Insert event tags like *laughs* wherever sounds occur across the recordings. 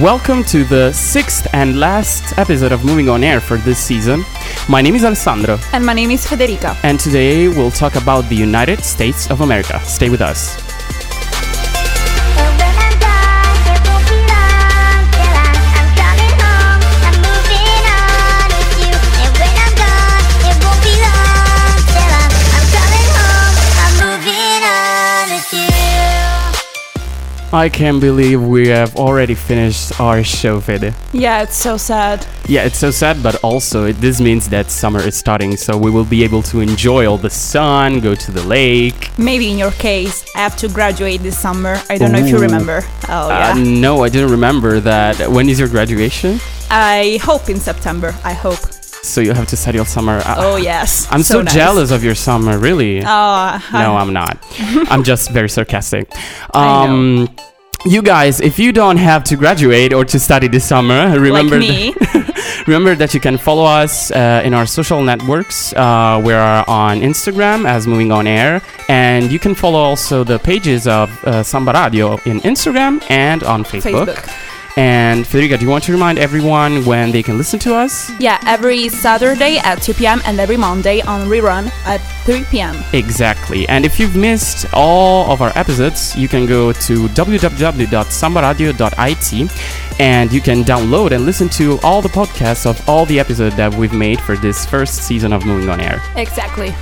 Welcome to the sixth and last episode of Moving On Air for this season. My name is Alessandro, And my name is Federica. and today we'll talk about the United States of America. Stay with us. I can't believe we have already finished our show, Fede. Yeah, it's so sad. Yeah, it's so sad, but also it, this means that summer is starting, so we will be able to enjoy all the sun, go to the lake. Maybe in your case, I have to graduate this summer. I don't know if you remember. Oh, yeah. Uh, no, I didn't remember that. When is your graduation? I hope in September. I hope. So you have to study all summer. Uh, Oh, yes. *laughs* I'm so, nice. jealous of your summer, really. Oh, no, I'm not. *laughs* I'm just very sarcastic. Um, you guys, if you don't have to graduate or to study this summer, remember like me. *laughs* remember that you can follow us uh, in our social networks. Uh, we are on Instagram as Moving On Air, and you can follow also the pages of uh, Sanbaradio in Instagram and on Facebook. Facebook. And Federica, do you want to remind everyone when they can listen to us? Yeah, every Saturday at 2 p.m. and every Monday on rerun at 3 p.m. Exactly. And if you've missed all of our episodes, you can go to www.sanbaradio.it and you can download and listen to all the podcasts of all the episodes that we've made for this first season of Moving On Air. Exactly.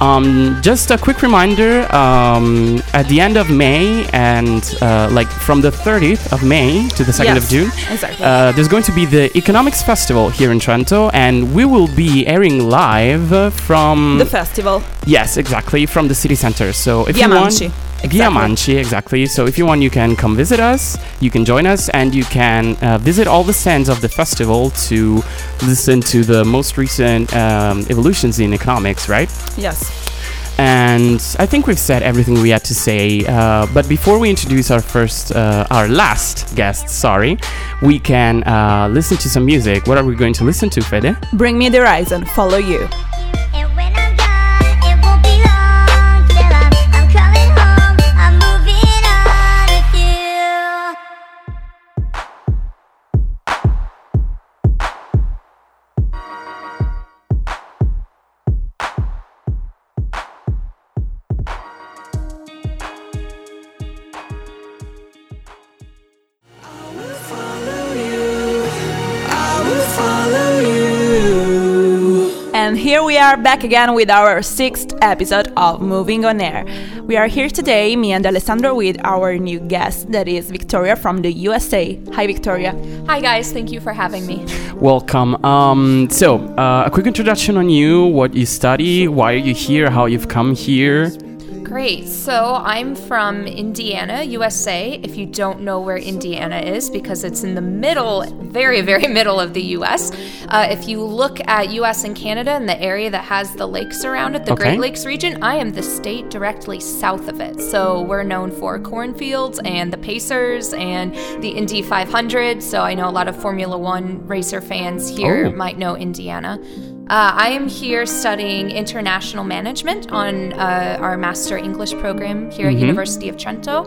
Um, just a quick reminder um, at the end of May and uh, like from the 30th of May to the 2nd of June, exactly. uh, there's going to be the Economics Festival here in Trento, and we will be airing live from The festival. Yes, exactly, from the city center. So if you want, Diamanci, exactly. So if you want, you can come visit us. You can join us, and you can uh, visit all the stands of the festival to listen to the most recent um, evolutions in economics, right? Yes. And I think we've said everything we had to say. Uh, but before we introduce our first, uh, our last guest, sorry, we can uh, listen to some music. What are we going to listen to, Fede? Bring me the horizon. Follow you. Back again with our sixth episode of Moving on Air. We are here today, me and Alessandro, with our new guest, that is Victoria from the USA. Hi, Victoria. Hi guys, thank you for having me. Welcome. Um, so, uh, a quick introduction on you, what you study, why are you here, how you've come here. Great. So I'm from Indiana, USA. If you don't know where Indiana is, because it's in the middle, very, very middle of the US. Uh, if you look at US and Canada and the area that has the lakes around it, the Okay. Great Lakes region, I am the state directly south of it. So we're known for cornfields and the Pacers and the Indy 500. So I know a lot of Formula One racer fans here Oh. might know Indiana. Uh, I am here studying international management on uh, our master English program here at University of Trento.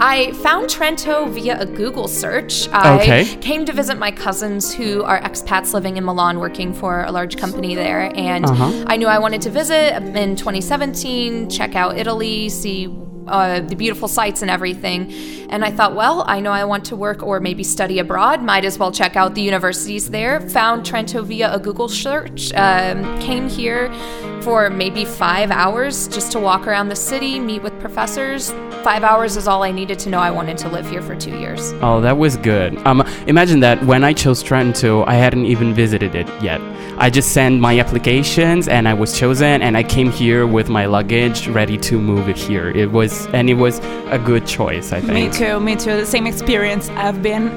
I found Trento via a Google search. I Okay. came to visit my cousins who are expats living in Milan working for a large company there. And Uh-huh. I knew I wanted to visit in 2017, check out Italy, see uh, the beautiful sights and everything. And I thought, well, I know I want to work or maybe study abroad. Might as well check out the universities there. Found Trento via a Google search. Um, came here for maybe five hours just to walk around the city, meet with professors. Five hours is all I needed to know I wanted to live here for two years. Oh, that was good. Um, imagine that when I chose Trento, I hadn't even visited it yet. I just sent my applications and I was chosen, and I came here with my luggage ready to move it here. It was, and it was a good choice, I think. Me too, me too. The same experience. I've been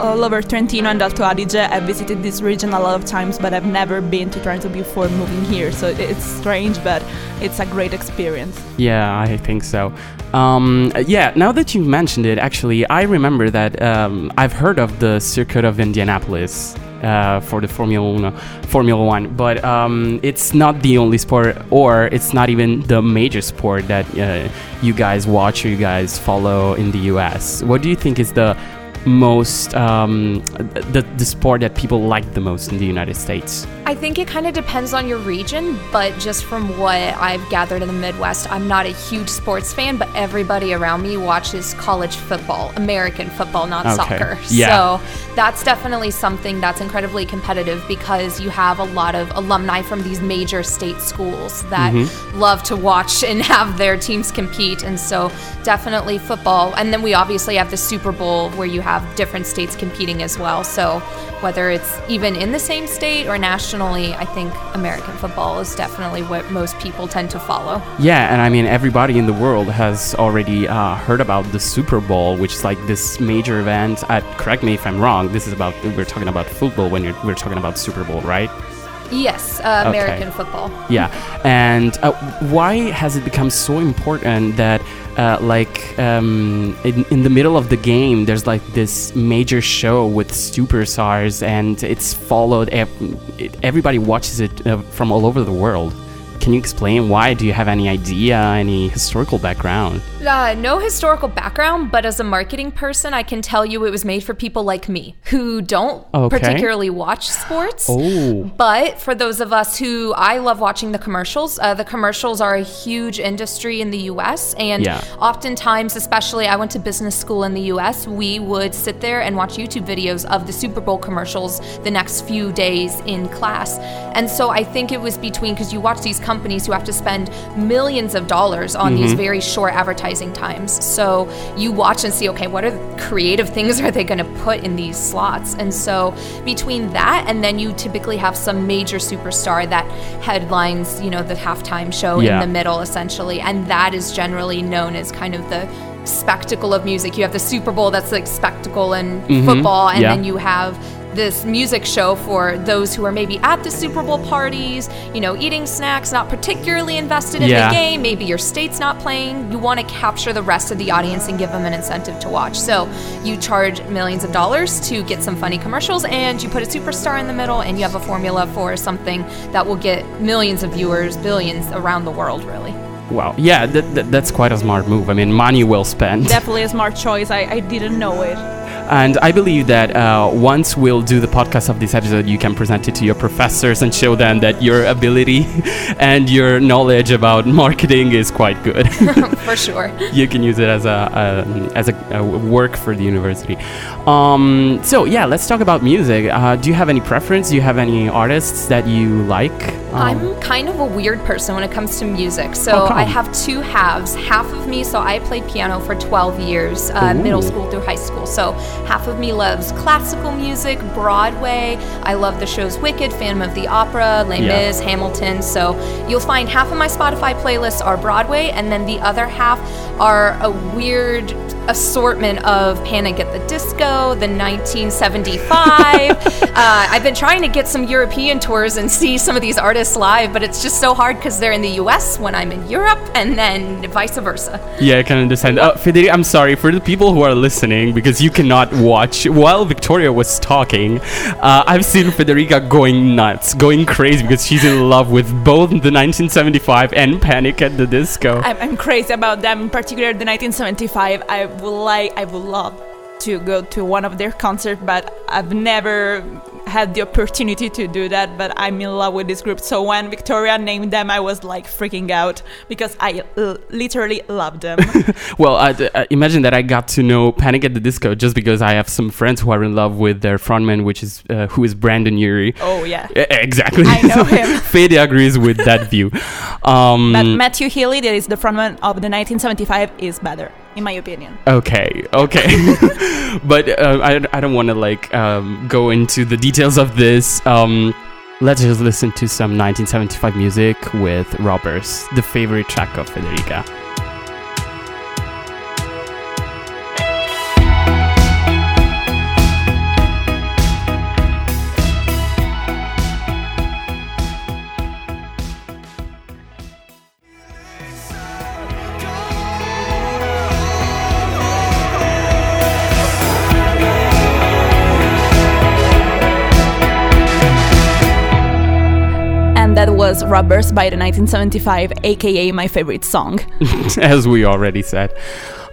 all over Trentino and Alto Adige. I've visited this region a lot of times, but I've never been to Trento before moving here. So it's strange, but it's a great experience. Yeah, I think so. Um, yeah, now that you mentioned it, actually, I remember that um, I've heard of the Circuit of Indianapolis uh, for the Formula One, Formula One, but um, it's not the only sport, or it's not even the major sport that uh, you guys watch or you guys follow in the U.S. What do you think is the most um, the the sport that people like the most in the United States? I think it kind of depends on your region, but just from what I've gathered in the Midwest, I'm not a huge sports fan, but everybody around me watches college football, American football, not Okay. soccer. Yeah. So that's definitely something that's incredibly competitive because you have a lot of alumni from these major state schools that Mm-hmm. love to watch and have their teams compete. And so definitely football. And then we obviously have the Super Bowl where you have different states competing as well. So whether it's even in the same state or nationally, I think American football is definitely what most people tend to follow. Yeah, and I mean everybody in the world has already uh, heard about the Super Bowl, which is like this major event. Correct me if I'm wrong. This is about we're talking about football when we're talking about Super Bowl, right? Yes, uh, Okay. American football. Yeah, and uh, why has it become so important that, uh, like, um, in, in the middle of the game, there's like this major show with superstars, and it's followed. Ev- everybody watches it uh, from all over the world. Can you explain why? Do you have any idea, any historical background? Uh, no historical background, but as a marketing person, I can tell you it was made for people like me who don't Okay. particularly watch sports. Oh, But for those of us who I love watching the commercials, uh, the commercials are a huge industry in the US. And Yeah. oftentimes, especially I went to business school in the US, we would sit there and watch YouTube videos of the Super Bowl commercials the next few days in class. And so I think it was between, because you watch these companies who have to spend millions of dollars on these mm-hmm. very short advertising times. So you watch and see, okay, what are the creative things are they going to put in these slots? And so between that and then you typically have some major superstar that headlines, you know, the halftime show Yeah. in the middle essentially. And that is generally known as kind of the spectacle of music. You have the Super Bowl that's like spectacle and mm-hmm. football and Yeah. then you have this music show for those who are maybe at the Super Bowl parties, you know, eating snacks, not particularly invested in Yeah. the game. Maybe your state's not playing. You want to capture the rest of the audience and give them an incentive to watch. So you charge millions of dollars to get some funny commercials and you put a superstar in the middle and you have a formula for something that will get millions of viewers, billions around the world, really. wow. Yeah, that, that, that's quite a smart move. I mean, money well spent. Definitely a smart choice. I, I didn't know it. And I believe that uh, once we'll do the podcast of this episode, you can present it to your professors and show them that your ability *laughs* and your knowledge about marketing is quite good. *laughs* for *laughs* sure. you can use it as a, a as a, a work for the university. Um, so yeah, let's talk about music. Uh, do you have any preference? Do you have any artists that you like? Um, I'm kind of a weird person when it comes to music. So I have two halves. Half of me, so I played piano for 12 years, uh, middle school through high school. So half of me loves classical music, Broadway. I love the shows Wicked, Phantom of the Opera, Les Yeah. Mis, Hamilton. So you'll find half of my Spotify playlists are Broadway, and then the other half are a weird assortment of Panic at the Disco, the 1975. *laughs* uh, I've been trying to get some European tours and see some of these artists live, but it's just so hard because they're in the US when I'm in Europe, and then vice versa. Yeah, I can understand. Uh, Federica, I'm sorry for the people who are listening because you cannot watch. While Victoria was talking, uh, I've seen Federica going nuts, going crazy because she's in love with both the 1975 and Panic at the Disco. I'm, I'm crazy about them, in particular the 1975. I would like, I would love to go to one of their concerts, but I've never had the opportunity to do that. But I'm in love with this group. So when Victoria named them, I was like freaking out because I l- literally love them. *laughs* Well, th- uh, imagine that I got to know Panic at the Disco just because I have some friends who are in love with their frontman, which is uh, who is Brendon Urie. oh yeah. E- Exactly. I know *laughs* him. *laughs* Fede agrees with that view. Um, But Matthew Healy, that is the frontman of the 1975, is better, in my opinion. Okay, okay, *laughs* but uh, I, I don't want to like um, go into the details of this. Um, let's just listen to some 1975 music with Robbers, the favorite track of Federica. Was Robbers by the 1975, aka my favorite song. *laughs* as we already said.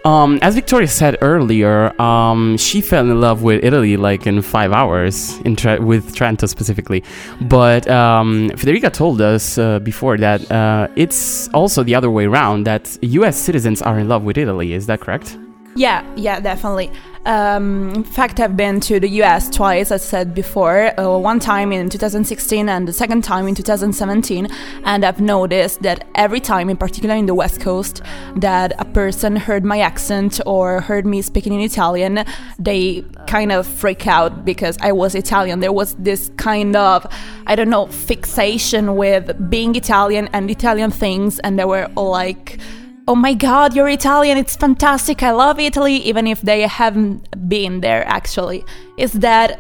um, as Victoria said earlier, um, she fell in love with Italy like in five hours, in with Trento specifically. But um, Federica told us uh, before that uh, it's also the other way around, that US citizens are in love with Italy. Is that correct? Yeah, yeah, definitely. Um, in fact, I've been to the US twice, as I said before, uh, one time in 2016 and the second time in 2017. And I've noticed that every time, in particular in the West Coast, that a person heard my accent or heard me speaking in Italian, they kind of freak out because I was Italian. There was this kind of, I don't know, fixation with being Italian and Italian things, and they were all like, oh my god, you're Italian, it's fantastic, I love Italy, even if they haven't been there actually. Is that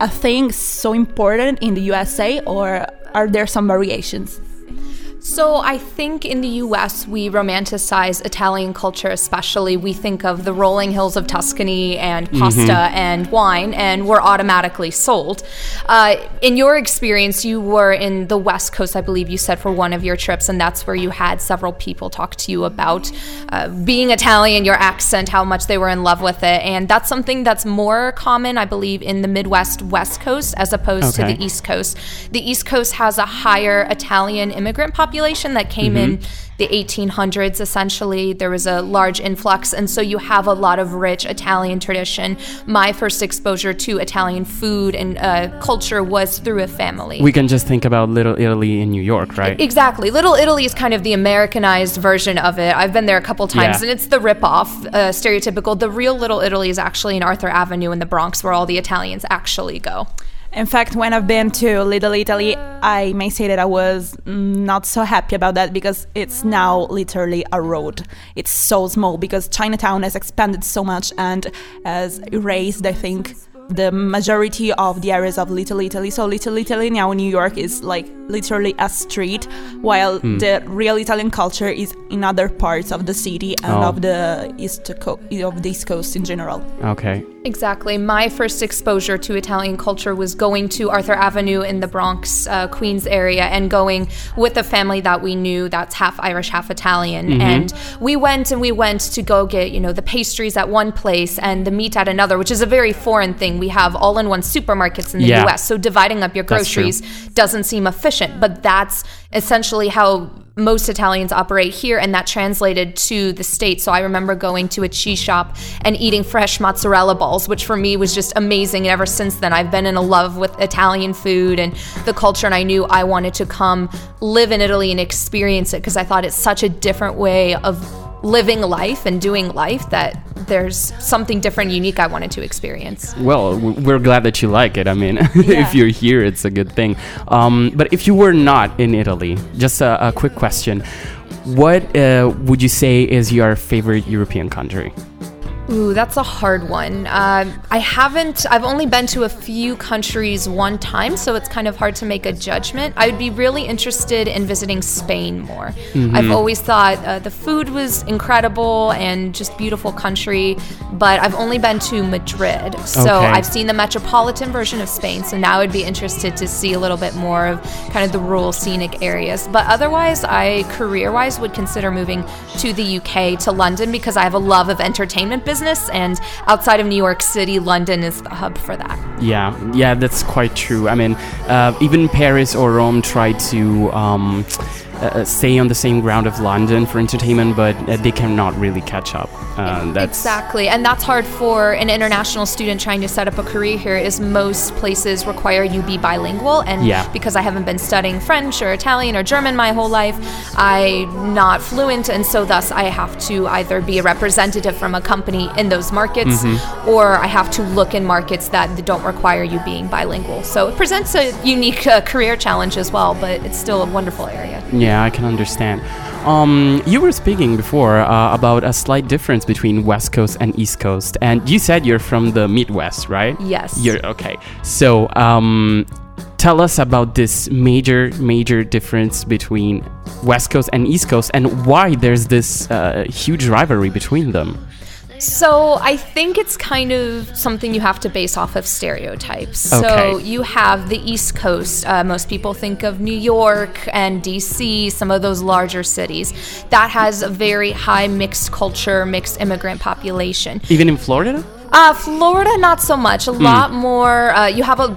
a thing so important in the USA or are there some variations? So I think in the US we romanticize Italian culture especially. We think of the rolling hills of Tuscany and pasta and wine and we're automatically sold. Uh, in your experience, you were in the West Coast, I believe you said, for one of your trips, and that's where you had several people talk to you about uh, being Italian, your accent, how much they were in love with it. And that's something that's more common, I believe, in the Midwest West Coast as opposed to the East Coast. The East Coast has a higher Italian immigrant population that came in the 1800s essentially there was a large influx and so you have a lot of rich italian tradition my first exposure to italian food and uh, culture was through a family We can just think about Little Italy in New York, right? Exactly. Little Italy is kind of the Americanized version of it. I've been there a couple times, Yeah. and it's the ripoff, uh, stereotypical. The real Little Italy is actually in Arthur Avenue in the Bronx, where all the Italians actually go. In fact, when I've been to Little Italy, I may say that I was not so happy about that because it's now literally a road. It's so small because Chinatown has expanded so much and has erased, I think, the majority of the areas of Little Italy. So Little Italy now in New York is like literally a street, while the real Italian culture is in other parts of the city and Oh. of the east co- of the East Coast in general. Okay. Exactly. My first exposure to Italian culture was going to Arthur Avenue in the Bronx, uh, Queens area, and going with a family that we knew that's half Irish, half Italian. And we went and we went to go get, you know, the pastries at one place and the meat at another, which is a very foreign thing. We have all in one supermarkets in the Yeah. US. So dividing up your groceries doesn't seem efficient, but that's essentially how most Italians operate here, and that translated to the States. So I remember going to a cheese shop and eating fresh mozzarella balls, which for me was just amazing. And ever since then, I've been in a love with Italian food and the culture, and I knew I wanted to come live in Italy and experience it because I thought it's such a different way of living life and doing life that there's something different, unique I wanted to experience. Well, we're glad that you like it. I mean, *laughs* Yeah. if you're here, it's a good thing. Um, but if you were not in Italy, just a, a quick question. What uh, would you say is your favorite European country? Ooh, that's a hard one. Uh, I haven't, I've only been to a few countries one time, so it's kind of hard to make a judgment. I would be really interested in visiting Spain more. I've always thought uh, the food was incredible and just beautiful country, but I've only been to Madrid. So Okay. I've seen the metropolitan version of Spain, so now I'd be interested to see a little bit more of kind of the rural scenic areas. But otherwise, I career wise would consider moving to the UK, to London, because I have a love of entertainment business, and outside of New York City, London is the hub for that. Yeah, yeah, that's quite true. I mean, uh, even Paris or Rome try to um, uh, stay on the same ground of London for entertainment, but uh, they cannot really catch up. Uh, that's Exactly, and that's hard for an international student trying to set up a career here. Is most places require you be bilingual, and Yeah. because I haven't been studying French or Italian or German my whole life, I'm not fluent, and so thus I have to either be a representative from a company in those markets, Mm-hmm. or I have to look in markets that don't require you being bilingual. So it presents a unique uh, career challenge as well, but it's still a wonderful area. Yeah, I can understand. Um, you were speaking before uh, about a slight difference between West Coast and East Coast, and you said you're from the Midwest, right? Yes. You're okay. So, um, tell us about this major, major difference between West Coast and East Coast, and why there's this uh, huge rivalry between them. So I think it's kind of something you have to base off of stereotypes. So you have the East Coast. Uh, most people think of New York and DC, some of those larger cities. That has a very high mixed culture, mixed immigrant population. Even in Florida? Uh, Florida, not so much. Hmm. A lot more. Uh, you have a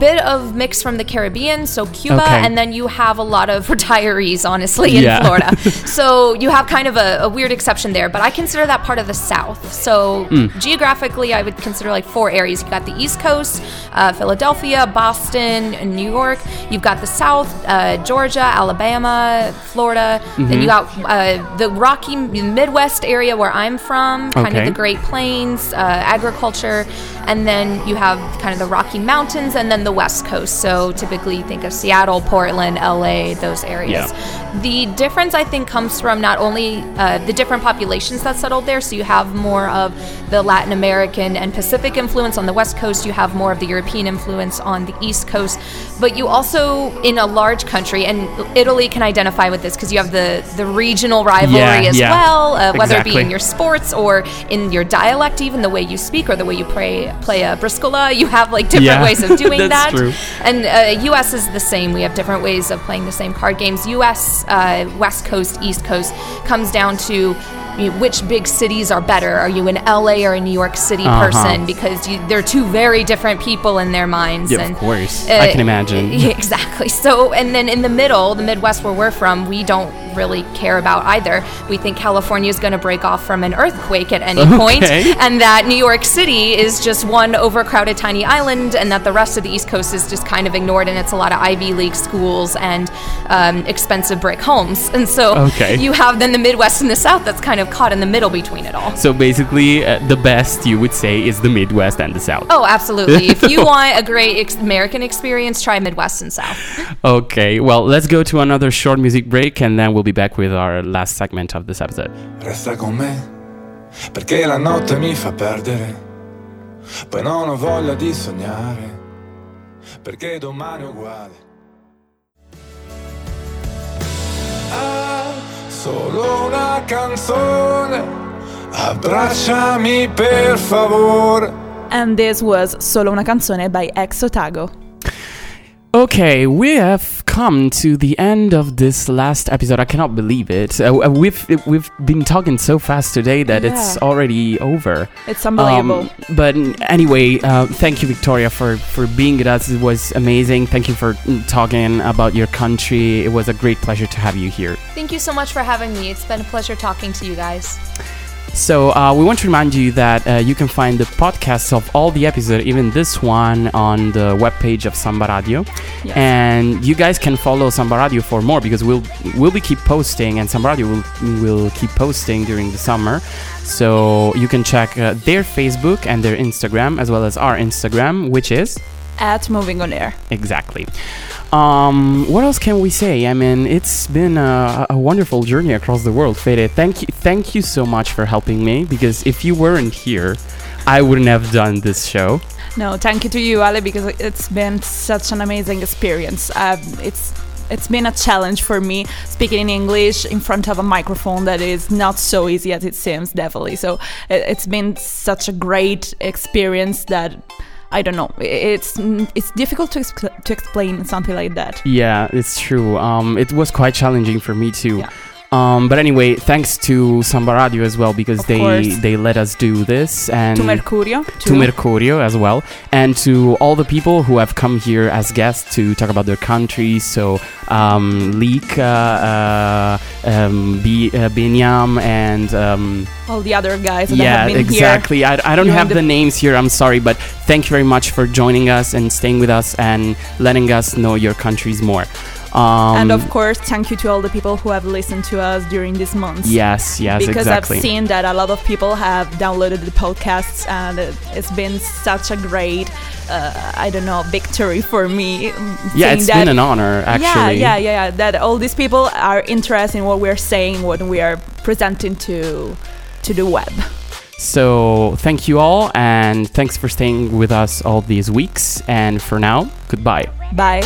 bit of mix from the Caribbean, so Cuba, Okay. and then you have a lot of *laughs* retirees, honestly, in Yeah. Florida. *laughs* so you have kind of a, a weird exception there, but I consider that part of the South. So Hmm. geographically, I would consider like four areas. You got the East Coast, uh, Philadelphia, Boston, and New York. You've got the South, uh, Georgia, Alabama, Florida. Mm-hmm. Then you got uh, the Rocky Midwest area where I'm from, kind Okay. of the Great Plains, uh, agriculture, and then you have kind of the Rocky Mountains and then the West Coast. So typically you think of Seattle, Portland, LA, those areas. The difference I think comes from not only uh, the different populations that settled there, so you have more of the Latin American and Pacific influence on the West Coast, you have more of the European influence on the East Coast, but you also, in a large country, and Italy can identify with this because you have the, the regional rivalry Yeah, as yeah. well, uh, whether it be in your sports or in your dialect, even the way you speak or the way you play play a briscola. You have like different Yeah, ways of *laughs* doing that. true. And uh, U.S. is the same. We have different ways of playing the same card games. U.S. Uh, West Coast, East Coast comes down to which big cities are better. Are you an L.A. or a New York City Uh-huh. person? Because you, they're two very different people in their minds. Yeah, of and, course. I can imagine. *laughs* exactly. So, and then in the middle, the Midwest where we're from, we don't really care about either. We think California is going to break off from an earthquake at any *laughs* Okay. and that New York City is just one overcrowded tiny island, and that the rest of the East Coast is just kind of ignored, and it's a lot of Ivy League schools and um, expensive brick homes. And so Okay. you have then the Midwest and the South that's kind of caught in the middle between it all. So basically, uh, the best you would say is the Midwest and the South. Oh, absolutely. if you *laughs* want a great ex- American experience, try Midwest and South. Okay, well, let's go to another short music break and then we'll be back with our last segment of this episode. Resta con me, perché la notte mi fa perdere. Poi non ho voglia di sognare, perché domani è uguale. Ah, solo una canzone, abbracciami per favore. And this was Solo una canzone by Ex Otago. Okay, we have come to the end of this last episode. I cannot believe it. Uh, uh, we've we've been talking so fast today that it's already over. It's unbelievable. Um, but anyway, uh, thank you, Victoria, for, for being with us. It was amazing. Thank you for mm, talking about your country. It was a great pleasure to have you here. Thank you so much for having me. It's been a pleasure talking to you guys. So uh, we want to remind you that uh, you can find the podcasts of all the episodes, even this one, on the webpage of Sanbaradio. Yes. And you guys can follow Sanbaradio for more because we'll we'll be keep posting, and Sanbaradio will will keep posting during the summer. So you can check uh, their Facebook and their Instagram as well as our Instagram, which is At Moving On Air. exactly. Um, what else can we say? I mean, it's been a, a wonderful journey across the world, Fede. Thank you, thank you so much for helping me because if you weren't here, I wouldn't have done this show. No, thank you to you, Ale, because it's been such an amazing experience. Um, it's it's been a challenge for me speaking in English in front of a microphone that is not so easy as it seems, definitely. So it, it's been such a great experience that I don't know. It's it's difficult to to explain something like that. Yeah, it's true. Um, it was quite challenging for me too. Yeah. Um, but anyway, thanks to Sanbaradio as well because Of they course. they let us do this and To Mercurio, to Mercurio as well, and to all the people who have come here as guests to talk about their countries. So, um, Leek, uh, uh, um, B- uh, Binyam, and um, all the other guys that yeah, have been exactly. I, I don't have the- the names here. I'm sorry, but thank you very much for joining us and staying with us and letting us know your countries more. Um. And of course, thank you to all the people who have listened to us during these months. yes, yes, because exactly. I've seen that a lot of people have downloaded the podcasts, and it- it's been such a great, uh, I don't know, victory for me. yeah, it's that, been an honor actually. Yeah, yeah, yeah, yeah. That all these people are interested in what we're saying, what we are presenting to to the web. So thank you all, and thanks for staying with us all these weeks. And for now, goodbye. Bye.